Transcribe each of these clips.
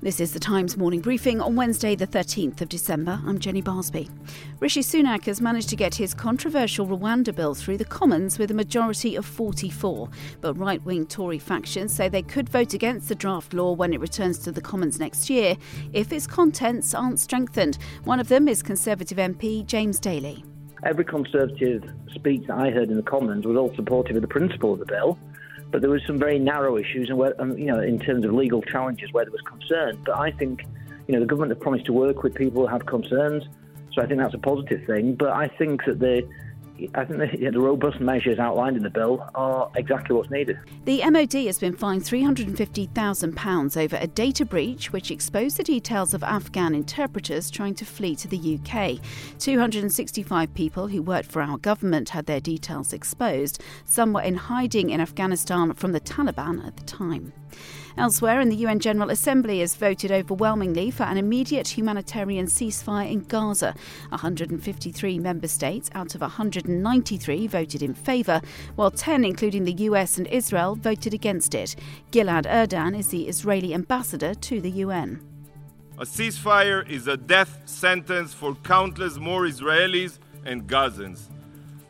This is the Times morning briefing on Wednesday, the 13th of December. I'm Jenny Barsby. Rishi Sunak has managed to get his controversial Rwanda bill through the Commons with a majority of 44. But right wing Tory factions say they could vote against the draft law when it returns to the Commons next year if its contents aren't strengthened. One of them is Conservative MP James Daly. Every Conservative speech that I heard in the Commons was all supportive of the principle of the bill but there was some very narrow issues, and where, um, you know, in terms of legal challenges where there was concern. But I think, you know, the government have promised to work with people who have concerns, so I think that's a positive thing. But I think that the I think the, the, robust measures outlined in the bill are exactly what's needed. The MOD has been fined £350,000 over a data breach which exposed the details of Afghan interpreters trying to flee to the UK. 265 people who worked for our government had their details exposed. Some were in hiding in Afghanistan from the Taliban at the time. Elsewhere, in the UN General Assembly has voted overwhelmingly for an immediate humanitarian ceasefire in Gaza. 153 member states out of 193 voted in favour, while 10, including the US and Israel, voted against it. Gilad Erdan is the Israeli ambassador to the UN. A ceasefire is a death sentence for countless more Israelis and Gazans.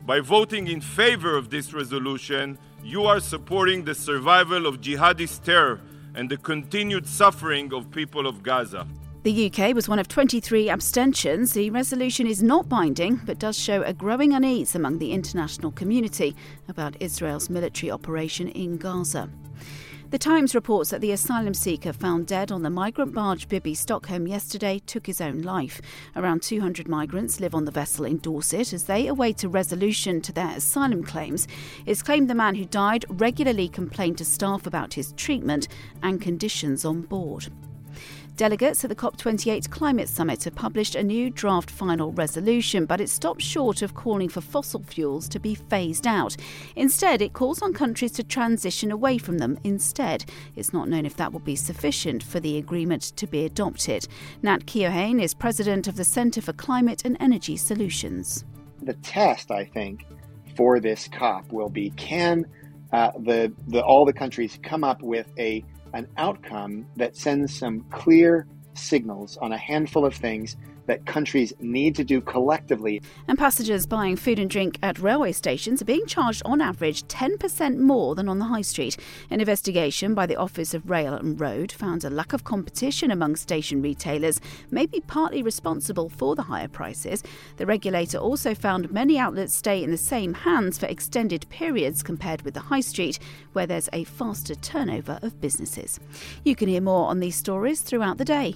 By voting in favor of this resolution, you are supporting the survival of jihadist terror and the continued suffering of people of Gaza. The UK was one of 23 abstentions. The resolution is not binding, but does show a growing unease among the international community about Israel's military operation in Gaza. The Times reports that the asylum seeker found dead on the migrant barge Bibby Stockholm yesterday took his own life. Around 200 migrants live on the vessel in Dorset as they await a resolution to their asylum claims. It's claimed the man who died regularly complained to staff about his treatment and conditions on board. Delegates at the COP28 Climate Summit have published a new draft final resolution, but it stops short of calling for fossil fuels to be phased out. Instead, it calls on countries to transition away from them instead. It's not known if that will be sufficient for the agreement to be adopted. Nat Keohane is president of the Centre for Climate and Energy Solutions. The test, I think, for this COP will be can uh, the, the all the countries come up with a an outcome that sends some clear signals on a handful of things that countries need to do collectively. And passengers buying food and drink at railway stations are being charged on average 10% more than on the high street. An investigation by the Office of Rail and Road found a lack of competition among station retailers may be partly responsible for the higher prices. The regulator also found many outlets stay in the same hands for extended periods compared with the high street, where there's a faster turnover of businesses. You can hear more on these stories throughout the day